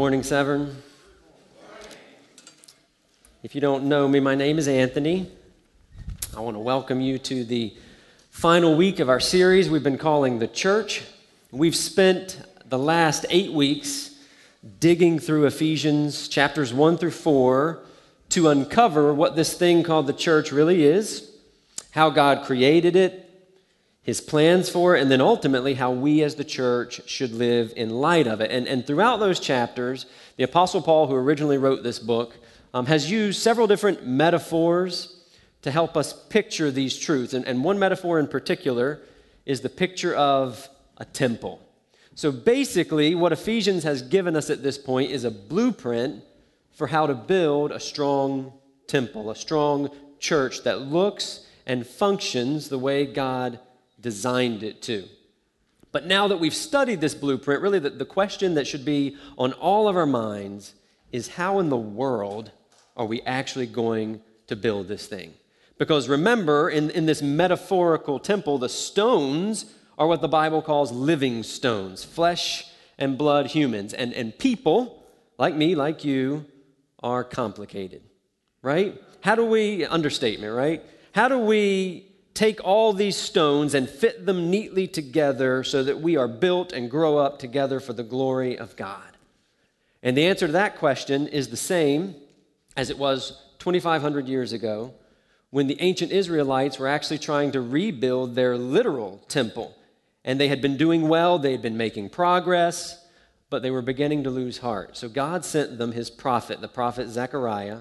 morning, Severn. If you don't know me, my name is Anthony. I want to welcome you to the final week of our series we've been calling The Church. We've spent the last eight weeks digging through Ephesians chapters 1 through 4 to uncover what this thing called the church really is, how God created it, his plans for and then ultimately how we as the church should live in light of it. And, and throughout those chapters, the Apostle Paul, who originally wrote this book, um, has used several different metaphors to help us picture these truths. And, and one metaphor in particular is the picture of a temple. So basically, what Ephesians has given us at this point is a blueprint for how to build a strong temple, a strong church that looks and functions the way God designed it to. But now that we've studied this blueprint, really the, the question that should be on all of our minds is how in the world are we actually going to build this thing? Because remember, in, in this metaphorical temple, the stones are what the Bible calls living stones, flesh and blood humans. And, and people, like me, like you, are complicated, right? How do we, understatement, right? How do we take all these stones and fit them neatly together so that we are built and grow up together for the glory of God? And the answer to that question is the same as it was 2,500 years ago when the ancient Israelites were actually trying to rebuild their literal temple. And they had been doing well, they had been making progress, but they were beginning to lose heart. So God sent them his prophet, the prophet Zechariah.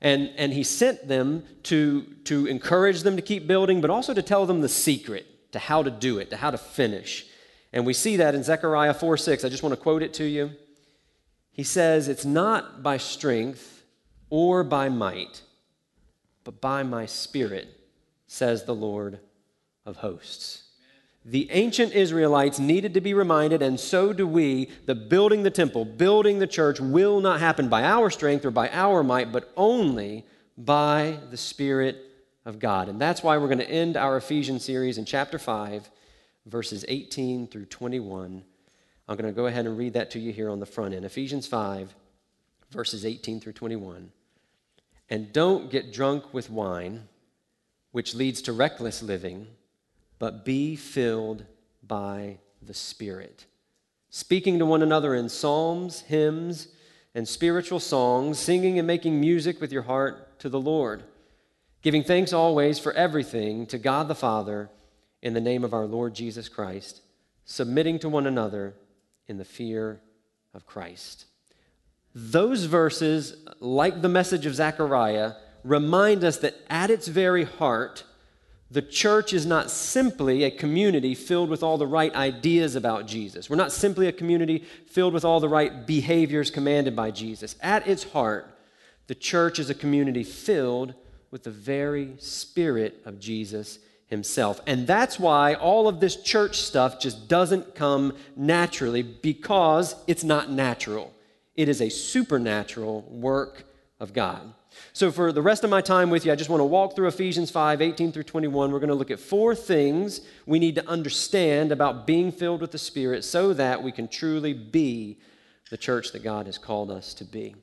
And, and he sent them to, to encourage them to keep building, but also to tell them the secret to how to do it, to how to finish. And we see that in Zechariah 4 6. I just want to quote it to you. He says, It's not by strength or by might, but by my spirit, says the Lord of hosts. The ancient Israelites needed to be reminded, and so do we, that building the temple, building the church will not happen by our strength or by our might, but only by the Spirit of God. And that's why we're going to end our Ephesians series in chapter 5, verses 18 through 21. I'm going to go ahead and read that to you here on the front end. Ephesians 5, verses 18 through 21. And don't get drunk with wine, which leads to reckless living, but be filled by the Spirit. Speaking to one another in psalms, hymns, and spiritual songs, singing and making music with your heart to the Lord, giving thanks always for everything to God the Father in the name of our Lord Jesus Christ, submitting to one another in the fear of Christ. Those verses, like the message of Zechariah, remind us that at its very heart, the church is not simply a community filled with all the right ideas about Jesus. We're not simply a community filled with all the right behaviors commanded by Jesus. At its heart, the church is a community filled with the very spirit of Jesus himself. And that's why all of this church stuff just doesn't come naturally because it's not natural. It is a supernatural work of God. So, for the rest of my time with you, I just want to walk through Ephesians 5 18 through 21. We're going to look at four things we need to understand about being filled with the Spirit so that we can truly be the church that God has called us to be.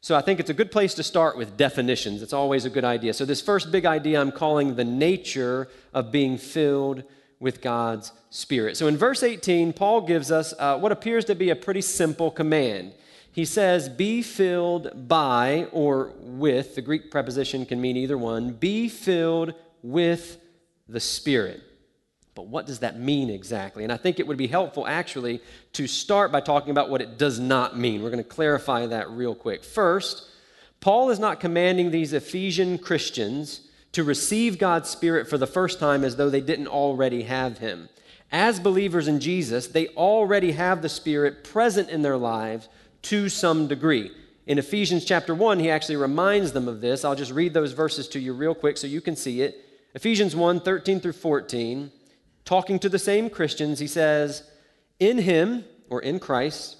So, I think it's a good place to start with definitions. It's always a good idea. So, this first big idea I'm calling the nature of being filled with God's Spirit. So, in verse 18, Paul gives us uh, what appears to be a pretty simple command he says, Be filled by or with, the Greek preposition can mean either one, be filled with the Spirit. But what does that mean exactly? And I think it would be helpful actually to start by talking about what it does not mean. We're going to clarify that real quick. First, Paul is not commanding these Ephesian Christians to receive God's Spirit for the first time as though they didn't already have Him. As believers in Jesus, they already have the Spirit present in their lives to some degree. In Ephesians chapter 1, he actually reminds them of this. I'll just read those verses to you real quick so you can see it. Ephesians 1 13 through 14, talking to the same Christians, he says, In him, or in Christ,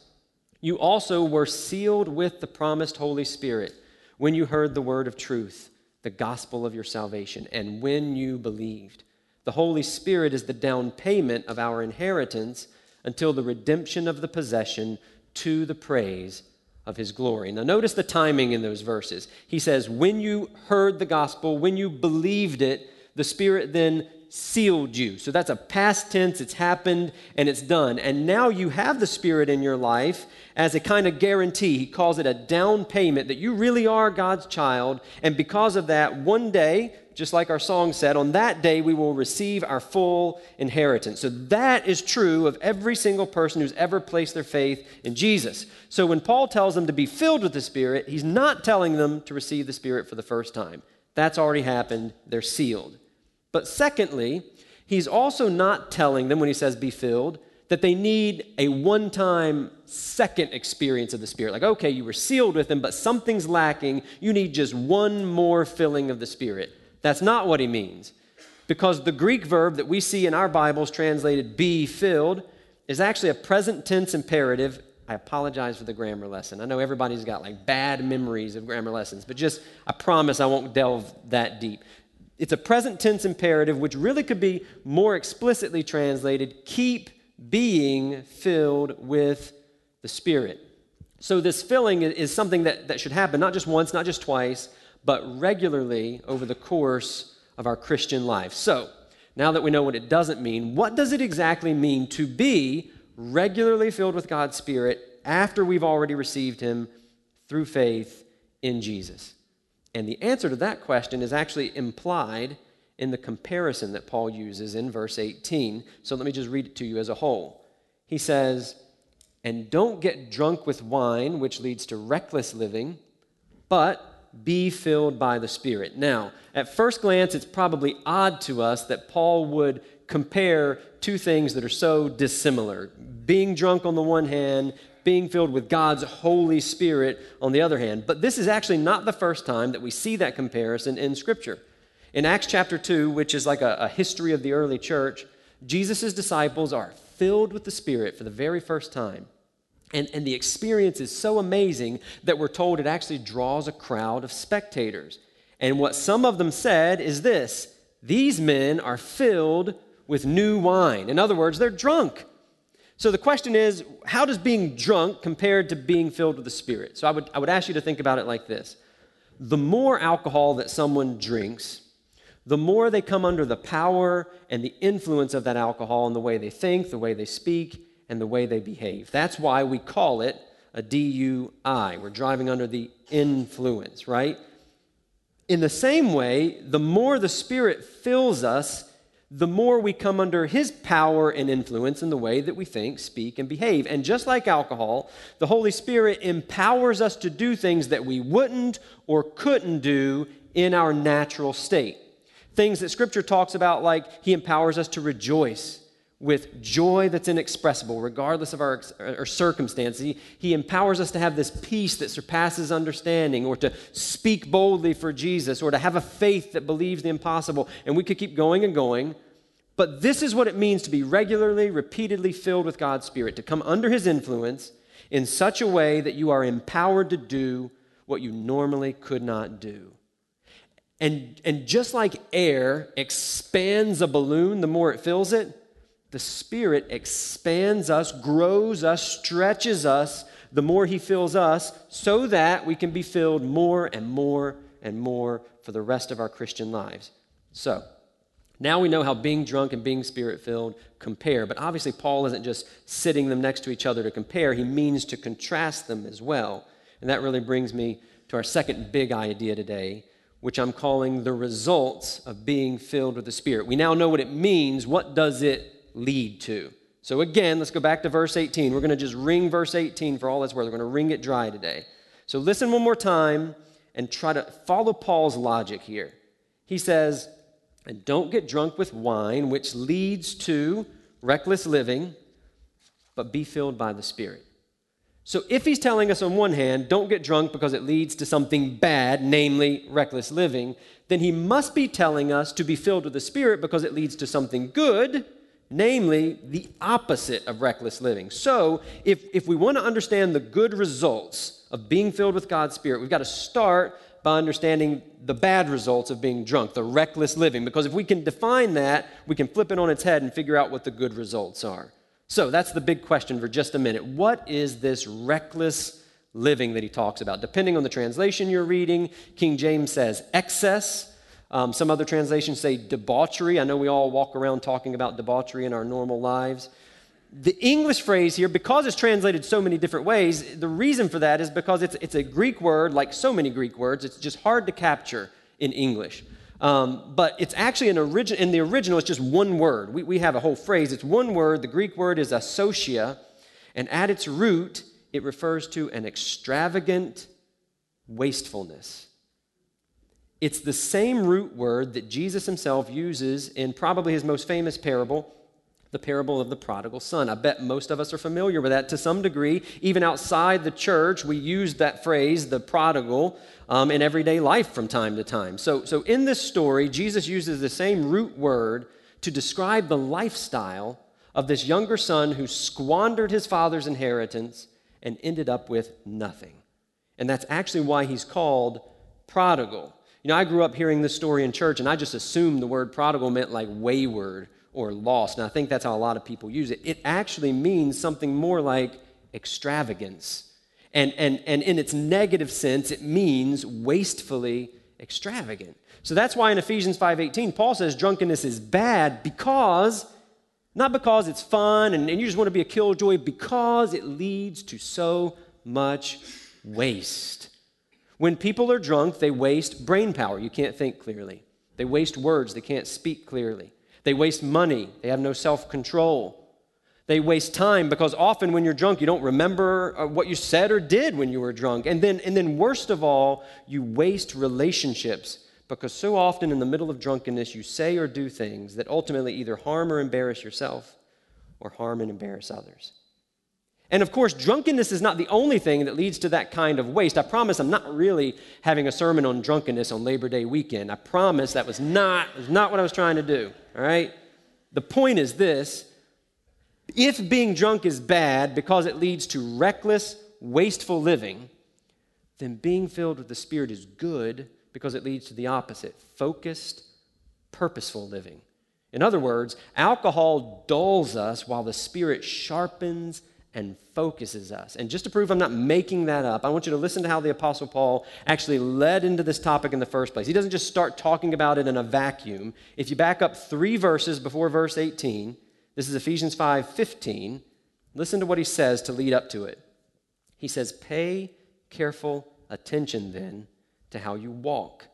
you also were sealed with the promised Holy Spirit when you heard the word of truth, the gospel of your salvation, and when you believed. The Holy Spirit is the down payment of our inheritance until the redemption of the possession to the praise of his glory. Now, notice the timing in those verses. He says, When you heard the gospel, when you believed it, the Spirit then sealed you. So that's a past tense, it's happened and it's done. And now you have the Spirit in your life as a kind of guarantee. He calls it a down payment that you really are God's child. And because of that, one day, just like our song said, on that day we will receive our full inheritance. So that is true of every single person who's ever placed their faith in Jesus. So when Paul tells them to be filled with the Spirit, he's not telling them to receive the Spirit for the first time. That's already happened, they're sealed. But secondly, he's also not telling them when he says be filled that they need a one time second experience of the Spirit. Like, okay, you were sealed with him, but something's lacking. You need just one more filling of the Spirit. That's not what he means. Because the Greek verb that we see in our Bibles translated be filled is actually a present tense imperative. I apologize for the grammar lesson. I know everybody's got like bad memories of grammar lessons, but just, I promise I won't delve that deep. It's a present tense imperative, which really could be more explicitly translated keep being filled with the Spirit. So, this filling is something that, that should happen not just once, not just twice, but regularly over the course of our Christian life. So, now that we know what it doesn't mean, what does it exactly mean to be regularly filled with God's Spirit after we've already received Him through faith in Jesus? And the answer to that question is actually implied in the comparison that Paul uses in verse 18. So let me just read it to you as a whole. He says, And don't get drunk with wine, which leads to reckless living, but be filled by the Spirit. Now, at first glance, it's probably odd to us that Paul would compare two things that are so dissimilar being drunk on the one hand, being filled with God's Holy Spirit on the other hand. But this is actually not the first time that we see that comparison in Scripture. In Acts chapter 2, which is like a, a history of the early church, Jesus' disciples are filled with the Spirit for the very first time. And, and the experience is so amazing that we're told it actually draws a crowd of spectators. And what some of them said is this these men are filled with new wine. In other words, they're drunk. So the question is how does being drunk compared to being filled with the Spirit? So I would, I would ask you to think about it like this the more alcohol that someone drinks, the more they come under the power and the influence of that alcohol in the way they think, the way they speak, and the way they behave. That's why we call it a DUI. We're driving under the influence, right? In the same way, the more the Spirit fills us, the more we come under His power and influence in the way that we think, speak, and behave. And just like alcohol, the Holy Spirit empowers us to do things that we wouldn't or couldn't do in our natural state. Things that Scripture talks about, like He empowers us to rejoice with joy that's inexpressible, regardless of our, our circumstances. He, he empowers us to have this peace that surpasses understanding, or to speak boldly for Jesus, or to have a faith that believes the impossible. And we could keep going and going. But this is what it means to be regularly, repeatedly filled with God's Spirit, to come under His influence in such a way that you are empowered to do what you normally could not do. And, and just like air expands a balloon the more it fills it, the Spirit expands us, grows us, stretches us the more He fills us, so that we can be filled more and more and more for the rest of our Christian lives. So, now we know how being drunk and being spirit filled compare. But obviously, Paul isn't just sitting them next to each other to compare, he means to contrast them as well. And that really brings me to our second big idea today, which I'm calling the results of being filled with the Spirit. We now know what it means. What does it lead to. So again, let's go back to verse 18. We're going to just wring verse 18 for all that's worth. We're going to wring it dry today. So listen one more time and try to follow Paul's logic here. He says, and don't get drunk with wine, which leads to reckless living, but be filled by the Spirit. So if he's telling us on one hand, don't get drunk because it leads to something bad, namely reckless living, then he must be telling us to be filled with the Spirit because it leads to something good, namely the opposite of reckless living. So, if, if we want to understand the good results of being filled with God's Spirit, we've got to start by understanding the bad results of being drunk, the reckless living. Because if we can define that, we can flip it on its head and figure out what the good results are. So that's the big question for just a minute. What is this reckless living that he talks about? Depending on the translation you're reading, King James says excess. Um, some other translations say debauchery. I know we all walk around talking about debauchery in our normal lives. The English phrase here, because it's translated so many different ways, the reason for that is because it's, it's a Greek word, like so many Greek words, it's just hard to capture in English. Um, but it's actually an origin in the original, it's just one word. We, we have a whole phrase. It's one word. The Greek word is asotia, and at its root, it refers to an extravagant wastefulness. It's the same root word that Jesus himself uses in probably his most famous parable, the parable of the prodigal son. I bet most of us are familiar with that to some degree. Even outside the church, we use that phrase, the prodigal, um, in everyday life from time to time. So, so in this story, Jesus uses the same root word to describe the lifestyle of this younger son who squandered his father's inheritance and ended up with nothing. And that's actually why he's called prodigal. You know, I grew up hearing this story in church, and I just assumed the word prodigal meant like wayward or lost. And I think that's how a lot of people use it. It actually means something more like extravagance. And, and, and in its negative sense, it means wastefully extravagant. So that's why in Ephesians 5:18, Paul says drunkenness is bad because, not because it's fun and, and you just want to be a killjoy, because it leads to so much waste. When people are drunk, they waste brain power. You can't think clearly. They waste words. They can't speak clearly. They waste money. They have no self control. They waste time because often when you're drunk, you don't remember uh, what you said or did when you were drunk. And then, and then worst of all, you waste relationships because so often in the middle of drunkenness, you say or do things that ultimately either harm or embarrass yourself or harm and embarrass others. And of course, drunkenness is not the only thing that leads to that kind of waste. I promise I'm not really having a sermon on drunkenness on Labor Day weekend. I promise that was not, was not what I was trying to do, all right? The point is this if being drunk is bad because it leads to reckless, wasteful living, then being filled with the Spirit is good because it leads to the opposite focused, purposeful living. In other words, alcohol dulls us while the Spirit sharpens and focuses us. And just to prove I'm not making that up, I want you to listen to how the Apostle Paul actually led into this topic in the first place. He doesn't just start talking about it in a vacuum. If you back up three verses before verse 18, this is Ephesians 5 15. Listen to what he says to lead up to it. He says, Pay careful attention then to how you walk,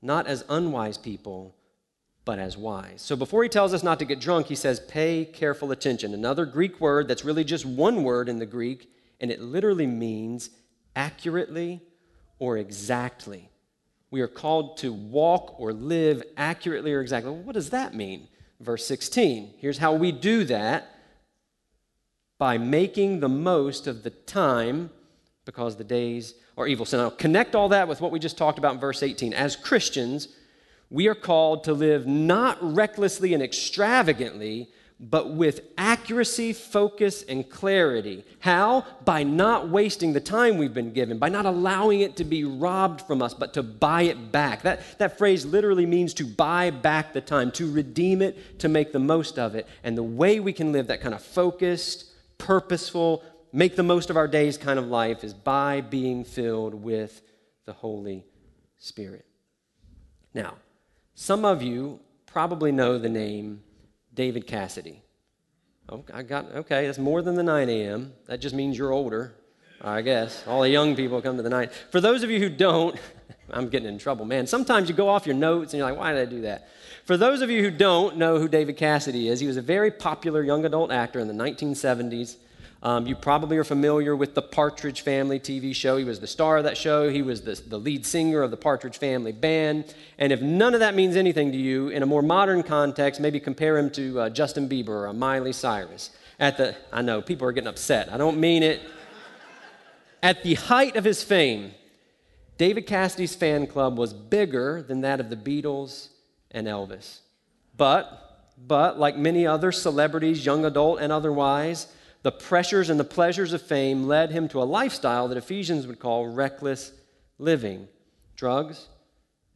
not as unwise people, but as wise. So before he tells us not to get drunk, he says, Pay careful attention. Another Greek word that's really just one word in the Greek, and it literally means accurately or exactly. We are called to walk or live accurately or exactly. Well, what does that mean? Verse 16. Here's how we do that by making the most of the time because the days are evil. So now connect all that with what we just talked about in verse 18. As Christians, we are called to live not recklessly and extravagantly, but with accuracy, focus, and clarity. How? By not wasting the time we've been given, by not allowing it to be robbed from us, but to buy it back. That, that phrase literally means to buy back the time, to redeem it, to make the most of it. And the way we can live that kind of focused, purposeful, make the most of our days kind of life is by being filled with the Holy Spirit. Now, some of you probably know the name David Cassidy. Oh, I got, okay, that's more than the 9 a.m. That just means you're older, I guess. All the young people come to the 9. For those of you who don't, I'm getting in trouble, man. Sometimes you go off your notes and you're like, why did I do that? For those of you who don't know who David Cassidy is, he was a very popular young adult actor in the 1970s. Um, you probably are familiar with the Partridge Family TV show. He was the star of that show. He was the, the lead singer of the Partridge Family band. And if none of that means anything to you, in a more modern context, maybe compare him to uh, Justin Bieber or Miley Cyrus. At the, I know people are getting upset. I don't mean it. At the height of his fame, David Cassidy's fan club was bigger than that of the Beatles and Elvis. But, but like many other celebrities, young adult and otherwise, the pressures and the pleasures of fame led him to a lifestyle that Ephesians would call reckless living drugs,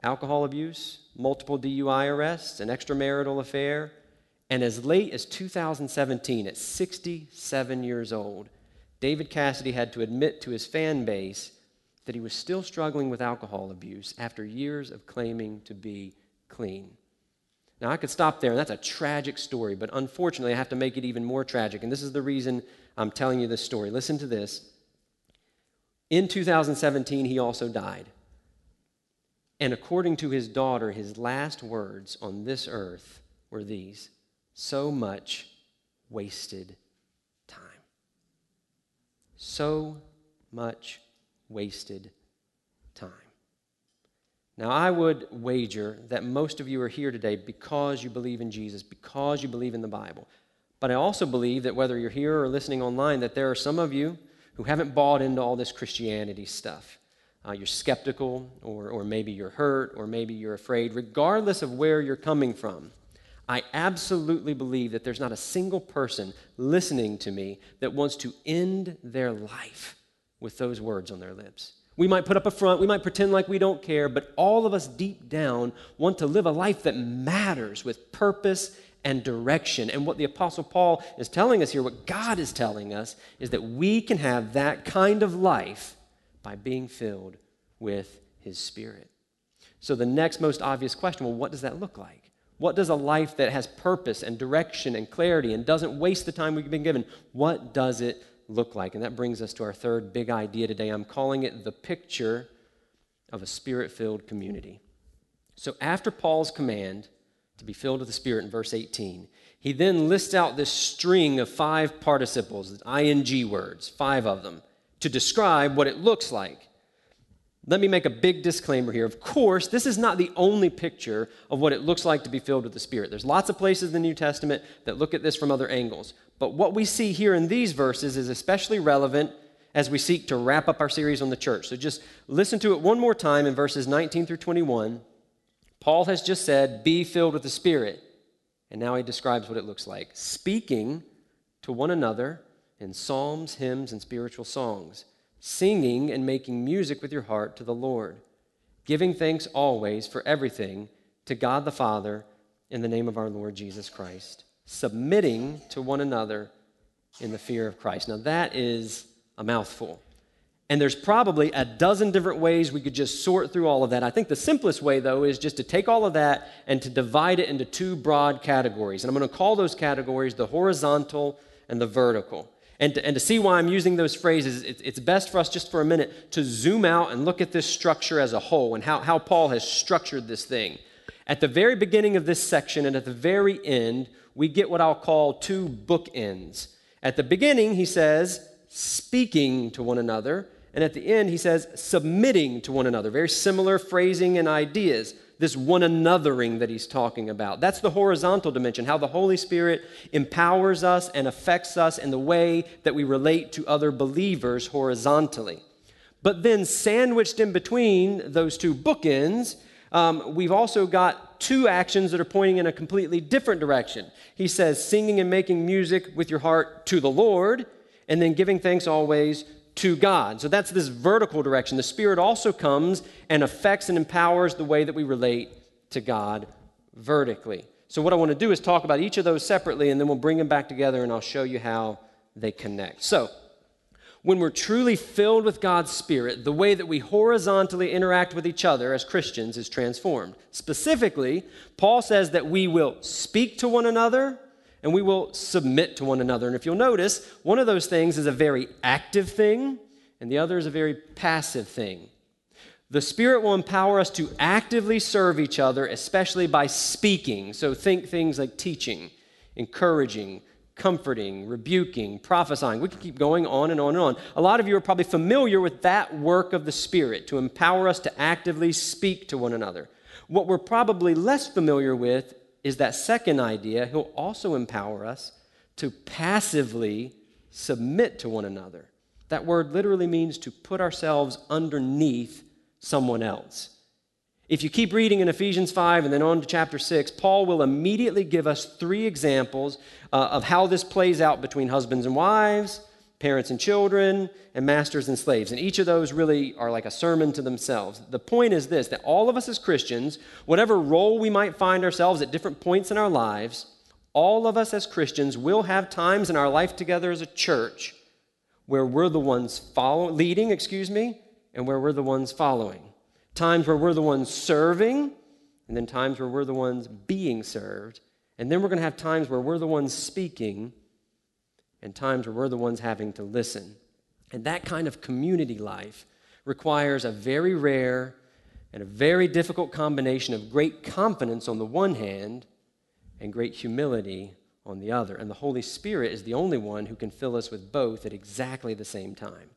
alcohol abuse, multiple DUI arrests, an extramarital affair, And as late as 2017, at 67 years old, David Cassidy had to admit to his fan base that he was still struggling with alcohol abuse after years of claiming to be clean. Now, I could stop there, and that's a tragic story, but unfortunately, I have to make it even more tragic. And this is the reason I'm telling you this story. Listen to this. In 2017, he also died. And according to his daughter, his last words on this earth were these so much wasted time. So much wasted. Now, I would wager that most of you are here today because you believe in Jesus, because you believe in the Bible. But I also believe that whether you're here or listening online, that there are some of you who haven't bought into all this Christianity stuff. Uh, you're skeptical, or, or maybe you're hurt, or maybe you're afraid. Regardless of where you're coming from, I absolutely believe that there's not a single person listening to me that wants to end their life with those words on their lips. We might put up a front, we might pretend like we don't care, but all of us deep down want to live a life that matters with purpose and direction. And what the Apostle Paul is telling us here, what God is telling us, is that we can have that kind of life by being filled with His Spirit. So, the next most obvious question well, what does that look like? What does a life that has purpose and direction and clarity and doesn't waste the time we've been given, what does it look like? And that brings us to our third big idea today. I'm calling it the picture of a spirit filled community. So, after Paul's command to be filled with the Spirit in verse 18, he then lists out this string of five participles, ing words, five of them, to describe what it looks like let me make a big disclaimer here. Of course, this is not the only picture of what it looks like to be filled with the Spirit. There's lots of places in the New Testament that look at this from other angles. But what we see here in these verses is especially relevant as we seek to wrap up our series on the church. So just listen to it one more time in verses 19 through 21. Paul has just said, Be filled with the Spirit. And now he describes what it looks like speaking to one another in psalms, hymns, and spiritual songs singing and making music with your heart to the Lord, giving thanks always for everything to God the Father in the name of our Lord Jesus Christ, submitting to one another in the fear of Christ. Now, that is a mouthful. And there's probably a dozen different ways we could just sort through all of that. I think the simplest way, though, is just to take all of that and to divide it into two broad categories. And I'm going to call those categories the horizontal and the vertical. And to, and to see why I'm using those phrases, it's, it's best for us just for a minute to zoom out and look at this structure as a whole and how, how Paul has structured this thing. At the very beginning of this section and at the very end, we get what I'll call two bookends. At the beginning, he says, speaking to one another. And at the end, he says, submitting to one another. Very similar phrasing and ideas this one anothering that he's talking about. That's the horizontal dimension, how the Holy Spirit empowers us and affects us in the way that we relate to other believers horizontally. But then, sandwiched in between those two bookends, um, we've also got two actions that are pointing in a completely different direction. He says, singing and making music with your heart to the Lord, and then giving thanks always to God. So that's this vertical direction. The Spirit also comes and affects and empowers the way that we relate to God vertically. So, what I want to do is talk about each of those separately, and then we'll bring them back together and I'll show you how they connect. So, when we're truly filled with God's Spirit, the way that we horizontally interact with each other as Christians is transformed. Specifically, Paul says that we will speak to one another and we will submit to one another. And if you'll notice, one of those things is a very active thing, and the other is a very passive thing. The Spirit will empower us to actively serve each other, especially by speaking. So think things like teaching, encouraging, comforting, rebuking, prophesying. We can keep going on and on and on. A lot of you are probably familiar with that work of the Spirit to empower us to actively speak to one another. What we're probably less familiar with is that second idea, he'll also empower us to passively submit to one another. That word literally means to put ourselves underneath someone else. If you keep reading in Ephesians 5 and then on to chapter 6, Paul will immediately give us three examples uh, of how this plays out between husbands and wives, parents and children, and masters and slaves. And each of those really are like a sermon to themselves. The point is this that all of us as Christians, whatever role we might find ourselves at different points in our lives, all of us as Christians will have times in our life together as a church where we're the ones follow, leading, excuse me, and where we're the ones following. Times where we're the ones serving, and then times where we're the ones being served. And then we're going to have times where we're the ones speaking, and times where we're the ones having to listen. And that kind of community life requires a very rare and a very difficult combination of great confidence on the one hand and great humility on the other. And the Holy Spirit is the only one who can fill us with both at exactly the same time.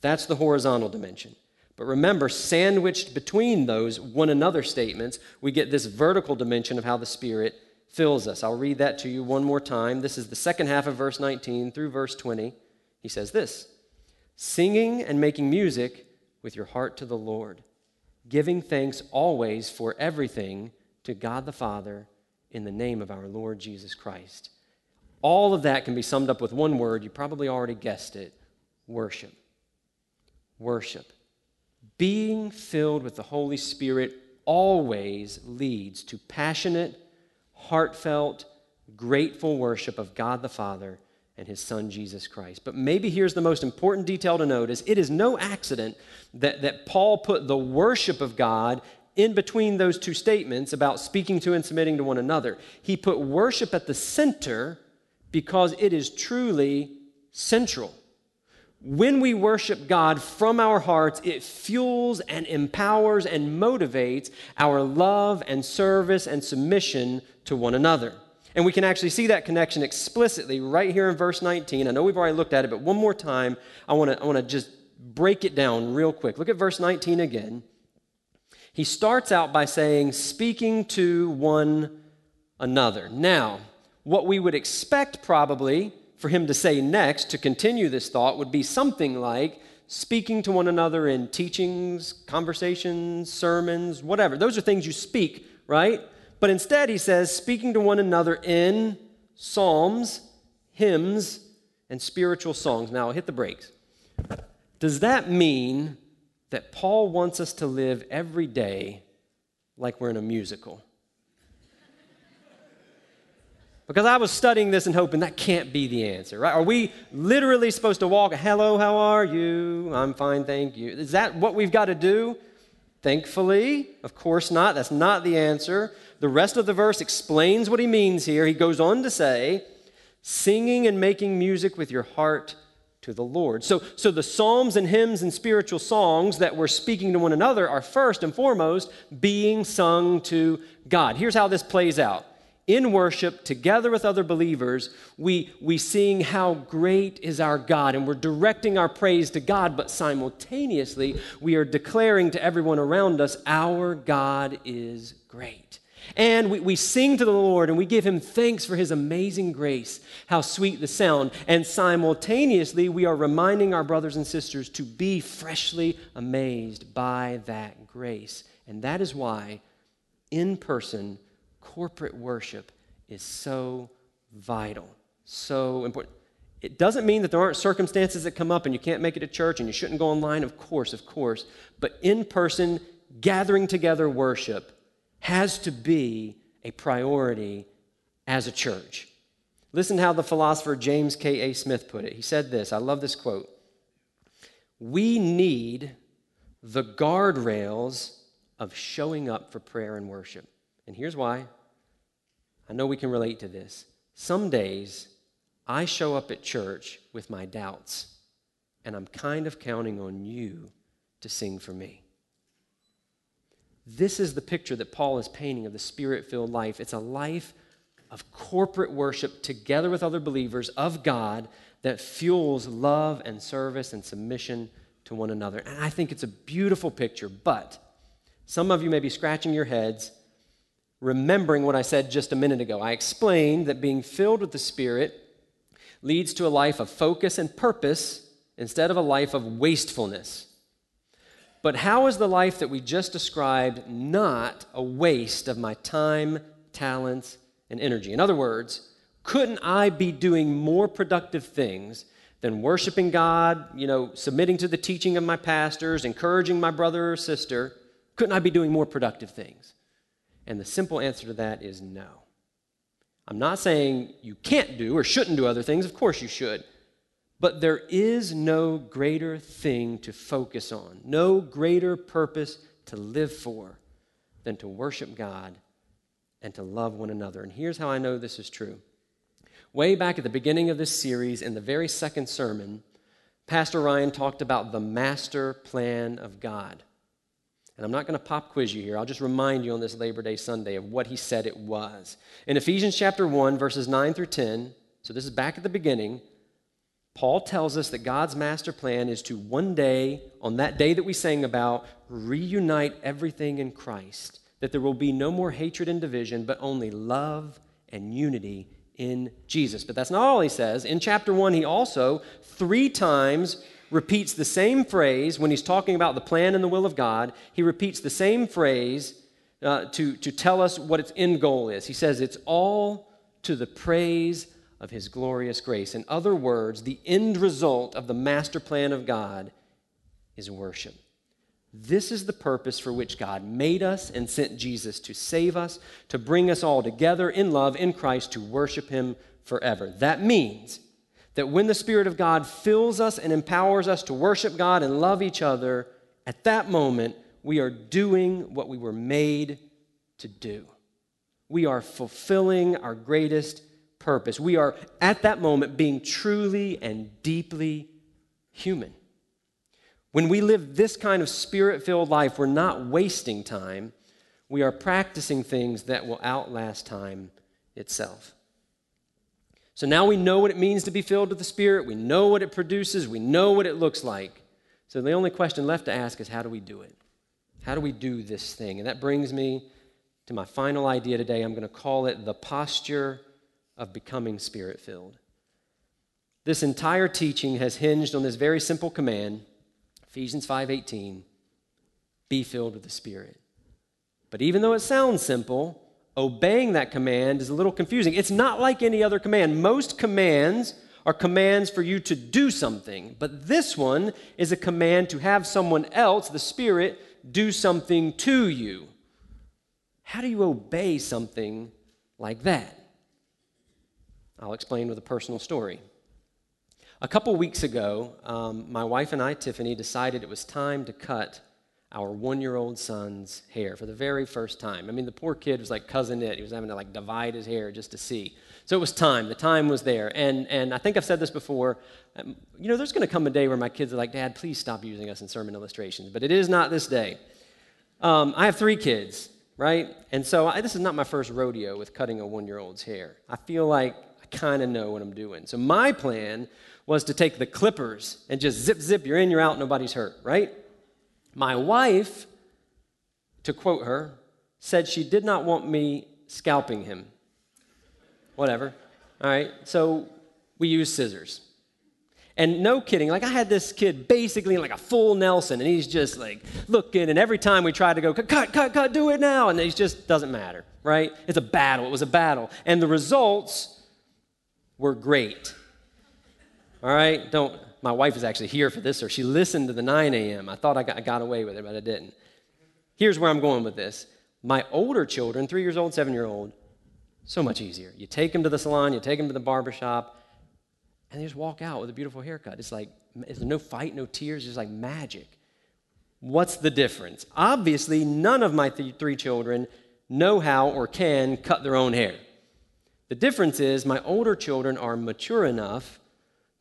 That's the horizontal dimension. But remember, sandwiched between those one another statements, we get this vertical dimension of how the Spirit fills us. I'll read that to you one more time. This is the second half of verse 19 through verse 20. He says this Singing and making music with your heart to the Lord, giving thanks always for everything to God the Father in the name of our Lord Jesus Christ. All of that can be summed up with one word. You probably already guessed it worship. Worship. Being filled with the Holy Spirit always leads to passionate, heartfelt, grateful worship of God the Father and his son Jesus Christ. But maybe here's the most important detail to notice it is no accident that, that Paul put the worship of God in between those two statements about speaking to and submitting to one another. He put worship at the center because it is truly central. When we worship God from our hearts, it fuels and empowers and motivates our love and service and submission to one another. And we can actually see that connection explicitly right here in verse 19. I know we've already looked at it, but one more time, I want to I just break it down real quick. Look at verse 19 again. He starts out by saying, speaking to one another. Now, what we would expect probably for him to say next to continue this thought would be something like speaking to one another in teachings, conversations, sermons, whatever. Those are things you speak, right? But instead, he says, speaking to one another in psalms, hymns, and spiritual songs. Now, I'll hit the brakes. Does that mean that Paul wants us to live every day like we're in a musical. Because I was studying this and hoping that can't be the answer, right? Are we literally supposed to walk, hello, how are you? I'm fine, thank you. Is that what we've got to do? Thankfully, of course not. That's not the answer. The rest of the verse explains what he means here. He goes on to say, singing and making music with your heart to the Lord. So, so the psalms and hymns and spiritual songs that we're speaking to one another are first and foremost being sung to God. Here's how this plays out. In worship, together with other believers, we, we sing how great is our God, and we're directing our praise to God, but simultaneously, we are declaring to everyone around us, our God is great. And we, we sing to the Lord and we give him thanks for his amazing grace. How sweet the sound. And simultaneously, we are reminding our brothers and sisters to be freshly amazed by that grace. And that is why in person corporate worship is so vital, so important. It doesn't mean that there aren't circumstances that come up and you can't make it to church and you shouldn't go online, of course, of course. But in person, gathering together worship has to be a priority as a church. Listen how the philosopher James K.A. Smith put it. He said this I love this quote. We need the guardrails of showing up for prayer and worship. And here's why. I know we can relate to this. Some days I show up at church with my doubts, and I'm kind of counting on you to sing for me. This is the picture that Paul is painting of the spirit filled life. It's a life of corporate worship together with other believers of God that fuels love and service and submission to one another. And I think it's a beautiful picture, but some of you may be scratching your heads, remembering what I said just a minute ago. I explained that being filled with the Spirit leads to a life of focus and purpose instead of a life of wastefulness. But how is the life that we just described not a waste of my time, talents, and energy? In other words, couldn't I be doing more productive things than worshiping God, you know, submitting to the teaching of my pastors, encouraging my brother or sister? Couldn't I be doing more productive things? And the simple answer to that is no. I'm not saying you can't do or shouldn't do other things, of course you should. But there is no greater thing to focus on, no greater purpose to live for than to worship God and to love one another. And here's how I know this is true. Way back at the beginning of this series, in the very second sermon, Pastor Ryan talked about the master plan of God. And I'm not going to pop quiz you here. I'll just remind you on this Labor Day Sunday of what he said it was. In Ephesians chapter 1, verses 9 through 10, so this is back at the beginning, Paul tells us that God's master plan is to one day, on that day that we sang about, reunite everything in Christ, that there will be no more hatred and division, but only love and unity in Jesus. But that's not all he says. In chapter 1, he also three times repeats the same phrase when he's talking about the plan and the will of God. He repeats the same phrase uh, to, to tell us what its end goal is. He says, It's all to the praise of his glorious grace. In other words, the end result of the master plan of God is worship. This is the purpose for which God made us and sent Jesus to save us, to bring us all together in love in Christ to worship him forever. That means that when the Spirit of God fills us and empowers us to worship God and love each other, at that moment, we are doing what we were made to do. We are fulfilling our greatest purpose. We are at that moment being truly and deeply human. When we live this kind of spirit filled life, we're not wasting time. We are practicing things that will outlast time itself. So now we know what it means to be filled with the Spirit. We know what it produces. We know what it looks like. So the only question left to ask is how do we do it? How do we do this thing? And that brings me to my final idea today. I'm going to call it the posture of becoming spirit filled. This entire teaching has hinged on this very simple command, Ephesians 5:18, be filled with the Spirit. But even though it sounds simple, obeying that command is a little confusing. It's not like any other command. Most commands are commands for you to do something, but this one is a command to have someone else, the Spirit, do something to you. How do you obey something like that? I'll explain with a personal story. A couple weeks ago, um, my wife and I, Tiffany, decided it was time to cut our one year old son's hair for the very first time. I mean, the poor kid was like cousin it. He was having to like divide his hair just to see. So it was time. The time was there. And, and I think I've said this before. Um, you know, there's going to come a day where my kids are like, Dad, please stop using us in sermon illustrations. But it is not this day. Um, I have three kids, right? And so I, this is not my first rodeo with cutting a one year old's hair. I feel like I kind of know what I'm doing. So my plan was to take the clippers and just zip, zip, you're in, you're out, nobody's hurt, right? My wife, to quote her, said she did not want me scalping him. Whatever. All right, so we used scissors. And no kidding, like I had this kid basically like a full Nelson, and he's just like looking, and every time we tried to go, cut, cut, cut, do it now, and he just doesn't matter, right? It's a battle. It was a battle. And the results were great. All right, don't my wife is actually here for this, or she listened to the 9 a.m. I thought I got, I got away with it, but I didn't. Here's where I'm going with this. My older children, three years old, seven year old, so much easier. You take them to the salon, you take them to the barbershop, and they just walk out with a beautiful haircut. It's like, there's no fight, no tears, it's like magic. What's the difference? Obviously, none of my th- three children know how or can cut their own hair. The difference is my older children are mature enough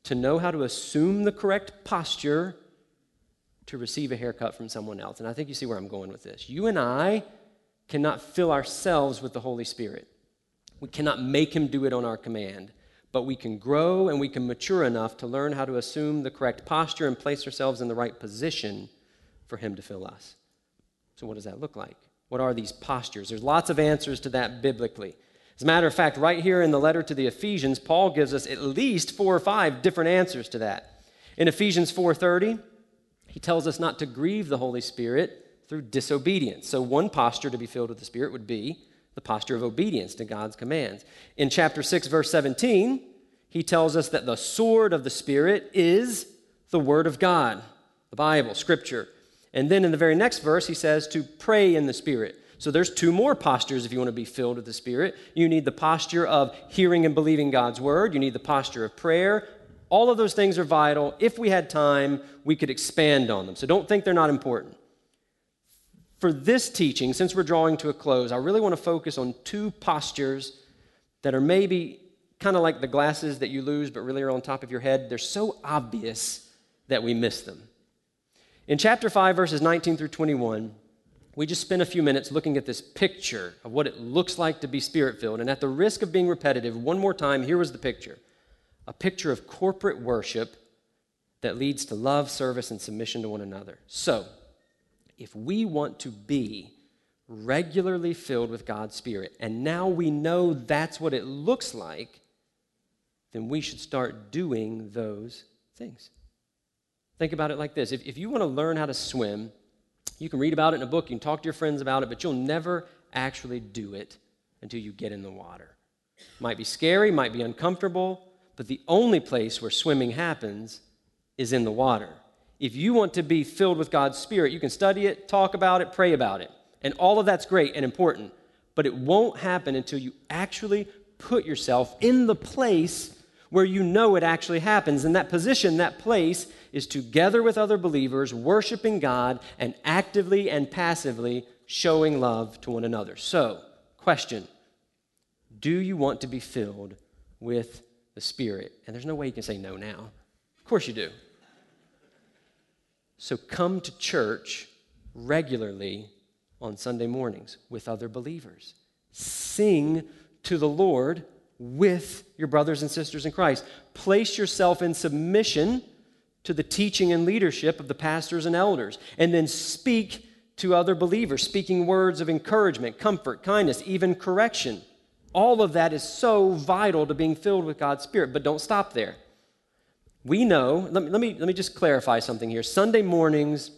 to know how to assume the correct posture to receive a haircut from someone else. And I think you see where I'm going with this. You and I cannot fill ourselves with the Holy Spirit. We cannot make him do it on our command, but we can grow and we can mature enough to learn how to assume the correct posture and place ourselves in the right position for him to fill us. So, what does that look like? What are these postures? There's lots of answers to that biblically. As a matter of fact, right here in the letter to the Ephesians, Paul gives us at least four or five different answers to that. In Ephesians 4:30, he tells us not to grieve the Holy Spirit through disobedience. So one posture to be filled with the Spirit would be the posture of obedience to God's commands. In chapter 6 verse 17, he tells us that the sword of the Spirit is the word of God, the Bible, scripture. And then in the very next verse he says to pray in the Spirit. So there's two more postures if you want to be filled with the Spirit. You need the posture of hearing and believing God's word, you need the posture of prayer. All of those things are vital. If we had time, we could expand on them. So don't think they're not important. For this teaching, since we're drawing to a close, I really want to focus on two postures that are maybe kind of like the glasses that you lose but really are on top of your head. They're so obvious that we miss them. In chapter 5, verses 19 through 21, we just spent a few minutes looking at this picture of what it looks like to be spirit filled. And at the risk of being repetitive, one more time, here was the picture a picture of corporate worship that leads to love, service, and submission to one another. So, if we want to be regularly filled with God's Spirit, and now we know that's what it looks like, then we should start doing those things. Think about it like this if, if you want to learn how to swim, you can read about it in a book, you can talk to your friends about it, but you'll never actually do it until you get in the water. Might be scary, might be uncomfortable, but the only place where swimming happens is in the water. If you want to be filled with God's Spirit, you can study it, talk about it, pray about it. And all of that's great and important, but it won't happen until you actually put yourself in the place where you know it actually happens. And that position, that place, is together with other believers, worshiping God and actively and passively showing love to one another. So, question Do you want to be filled with the Spirit? And there's no way you can say no now. Of course you do. So, come to church regularly on Sunday mornings with other believers. Sing to the Lord with your brothers and sisters in Christ. Place yourself in submission to the teaching and leadership of the pastors and elders, and then speak to other believers, speaking words of encouragement, comfort, kindness, even correction. All of that is so vital to being filled with God's Spirit, but don't stop there. We know, let me, let me, let me just clarify something here. Sunday mornings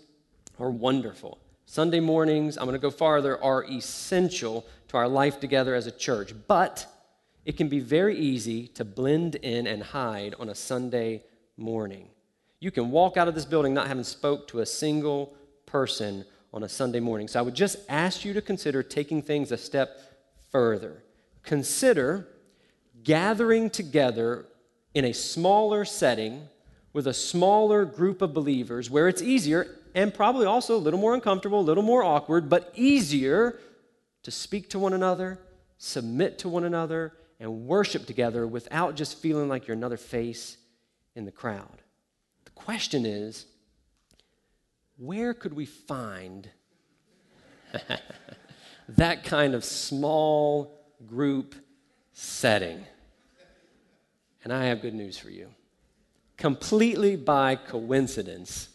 are wonderful. Sunday mornings, I'm going to go farther, are essential to our life together as a church. But it can be very easy to blend in and hide on a Sunday morning. You can walk out of this building not having spoke to a single person on a Sunday morning. So I would just ask you to consider taking things a step further. Consider gathering together in a smaller setting with a smaller group of believers where it's easier and probably also a little more uncomfortable, a little more awkward, but easier to speak to one another, submit to one another, and worship together without just feeling like you're another face in the crowd. Question is where could we find that kind of small group setting? And I have good news for you. Completely by coincidence,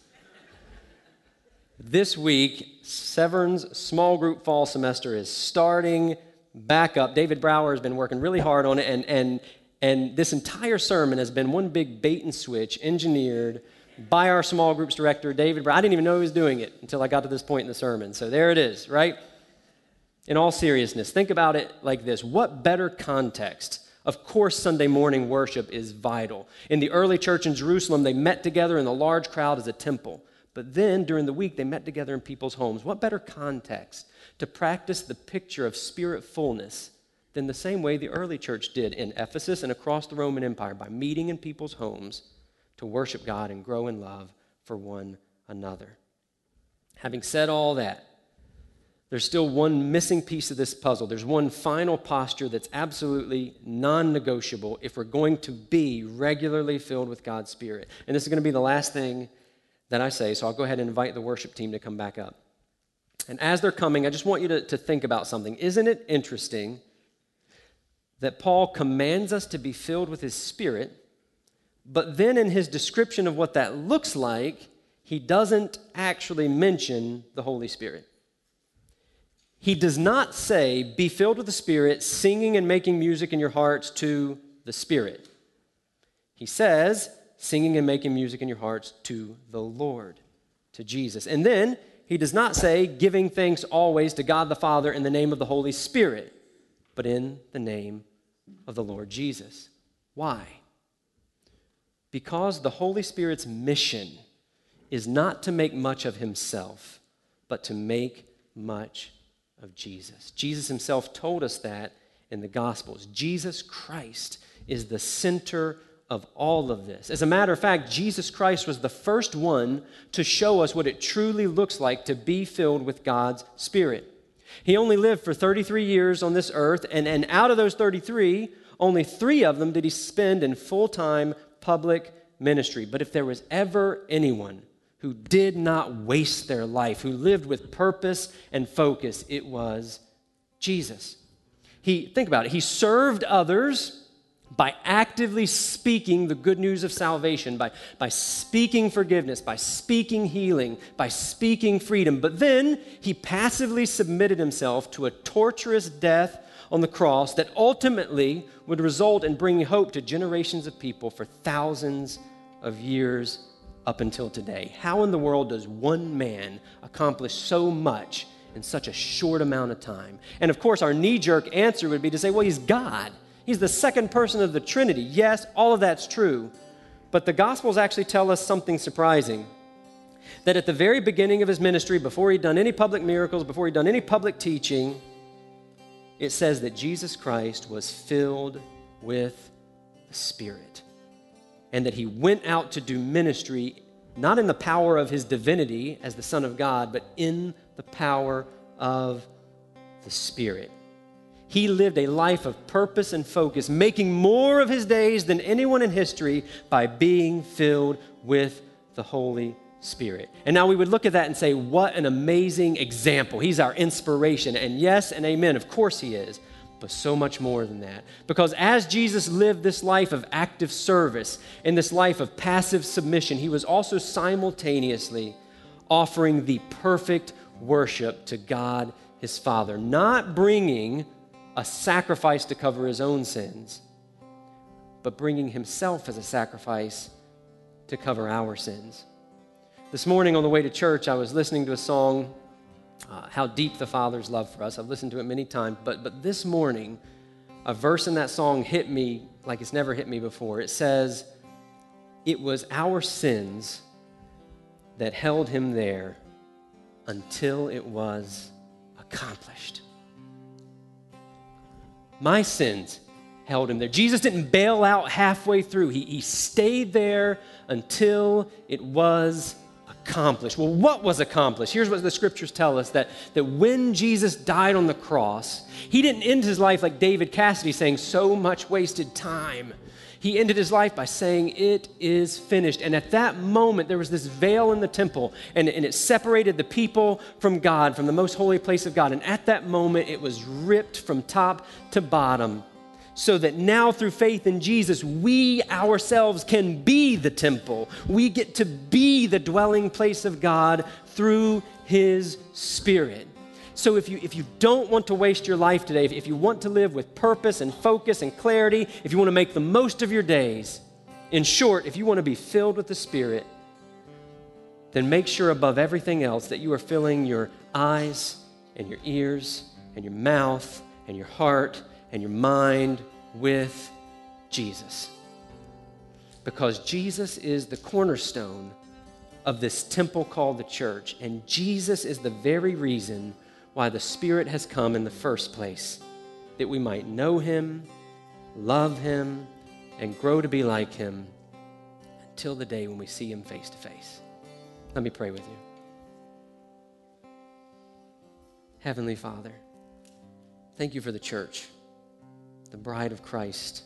this week, Severn's small group fall semester is starting back up. David Brower has been working really hard on it, and, and, and this entire sermon has been one big bait and switch engineered by our small groups director, David Brower. I didn't even know he was doing it until I got to this point in the sermon. So there it is, right? In all seriousness, think about it like this what better context? Of course, Sunday morning worship is vital. In the early church in Jerusalem, they met together in a large crowd as a temple. But then during the week, they met together in people's homes. What better context to practice the picture of spirit fullness than the same way the early church did in Ephesus and across the Roman Empire by meeting in people's homes to worship God and grow in love for one another. Having said all that, there's still one missing piece of this puzzle. There's one final posture that's absolutely non negotiable if we're going to be regularly filled with God's Spirit. And this is going to be the last thing that I say, so I'll go ahead and invite the worship team to come back up. And as they're coming, I just want you to, to think about something. Isn't it interesting that Paul commands us to be filled with his spirit, but then in his description of what that looks like, he doesn't actually mention the Holy Spirit? He does not say, be filled with the Spirit, singing and making music in your hearts to the Spirit. He says, singing and making music in your hearts to the Lord, to Jesus. And then he does not say giving thanks always to God the Father in the name of the Holy Spirit, but in the name of the Lord Jesus. Why? Because the Holy Spirit's mission is not to make much of himself, but to make much of Jesus. Jesus himself told us that in the Gospels. Jesus Christ is the center of all of this. As a matter of fact, Jesus Christ was the first one to show us what it truly looks like to be filled with God's Spirit. He only lived for 33 years on this earth, and, and out of those 33, only three of them did he spend in full time public ministry. But if there was ever anyone who did not waste their life, who lived with purpose and focus, it was Jesus. He, think about it, he served others by actively speaking the good news of salvation, by, by speaking forgiveness, by speaking healing, by speaking freedom. But then he passively submitted himself to a torturous death on the cross that ultimately would result in bringing hope to generations of people for thousands of years up until today. How in the world does one man accomplish so much in such a short amount of time? And of course, our knee jerk answer would be to say, well, he's God. He's the second person of the Trinity. Yes, all of that's true. But the Gospels actually tell us something surprising. That at the very beginning of his ministry, before he'd done any public miracles, before he'd done any public teaching, it says that Jesus Christ was filled with the Spirit and that he went out to do ministry not in the power of his divinity as the Son of God, but in the power of the Spirit. He lived a life of purpose and focus, making more of his days than anyone in history by being filled with the Holy Spirit. And now we would look at that and say, what an amazing example. He's our inspiration. And yes and amen, of course he is but so much more than that. Because as Jesus lived this life of active service and this life of passive submission, he was also simultaneously offering the perfect worship to God his Father, not bringing a sacrifice to cover his own sins, but bringing himself as a sacrifice to cover our sins. This morning on the way to church, I was listening to a song uh, how deep the Father's love for us. I've listened to it many times, but, but this morning, a verse in that song hit me like it's never hit me before. It says, It was our sins that held him there until it was accomplished. My sins held him there. Jesus didn't bail out halfway through, he, he stayed there until it was accomplished. Well, what was accomplished? Here's what the scriptures tell us that, that when Jesus died on the cross, he didn't end his life like David Cassidy saying, so much wasted time. He ended his life by saying, It is finished. And at that moment, there was this veil in the temple, and, and it separated the people from God, from the most holy place of God. And at that moment, it was ripped from top to bottom so that now through faith in Jesus, we ourselves can be the temple. We get to be the dwelling place of God through His Spirit. So if you, if you don't want to waste your life today, if, you want to live with purpose and focus and clarity, if you want to make the most of your days, in short, if you want to be filled with the Spirit, then make sure above everything else that you are filling your eyes and your ears and your mouth and your heart and your mind with Jesus. Because Jesus is the cornerstone of this temple called the church, and Jesus is the very reason why the Spirit has come in the first place that we might know Him, love Him, and grow to be like Him until the day when we see Him face to face. Let me pray with you. Heavenly Father, thank you for the church the bride of Christ,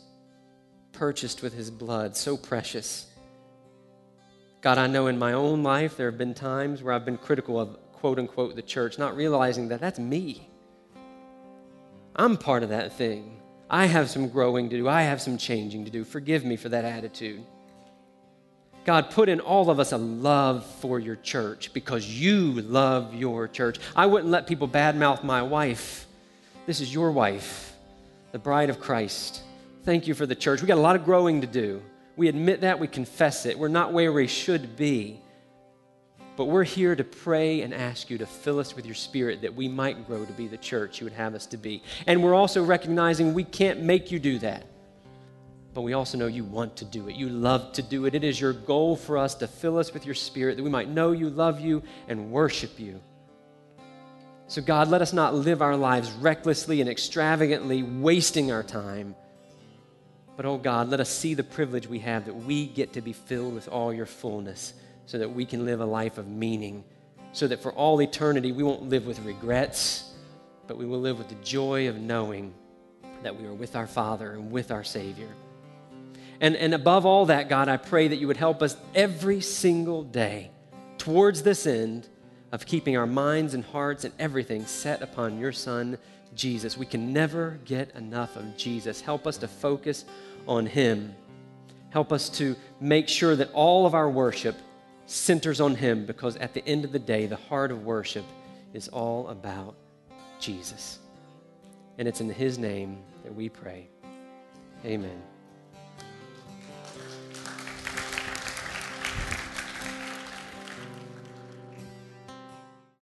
purchased with his blood, so precious. God, I know in my own life there have been times where I've been critical of quote unquote the church, not realizing that that's me. I'm part of that thing. I have some growing to do, I have some changing to do. Forgive me for that attitude. God, put in all of us a love for your church because you love your church. I wouldn't let people badmouth my wife. This is your wife the bride of Christ. Thank you for the church. We got a lot of growing to do. We admit that, we confess it. We're not where we should be. But we're here to pray and ask you to fill us with your spirit that we might grow to be the church you would have us to be. And we're also recognizing we can't make you do that. But we also know you want to do it. You love to do it. It is your goal for us to fill us with your spirit that we might know you, love you, and worship you. So, God, let us not live our lives recklessly and extravagantly, wasting our time. But, oh God, let us see the privilege we have that we get to be filled with all your fullness so that we can live a life of meaning, so that for all eternity we won't live with regrets, but we will live with the joy of knowing that we are with our Father and with our Savior. And, and above all that, God, I pray that you would help us every single day towards this end of keeping our minds and hearts and everything set upon your Son, Jesus. We can never get enough of Jesus. Help us to focus on Him. Help us to make sure that all of our worship centers on Him because at the end of the day, the heart of worship is all about Jesus. And it's in His name that we pray. Amen.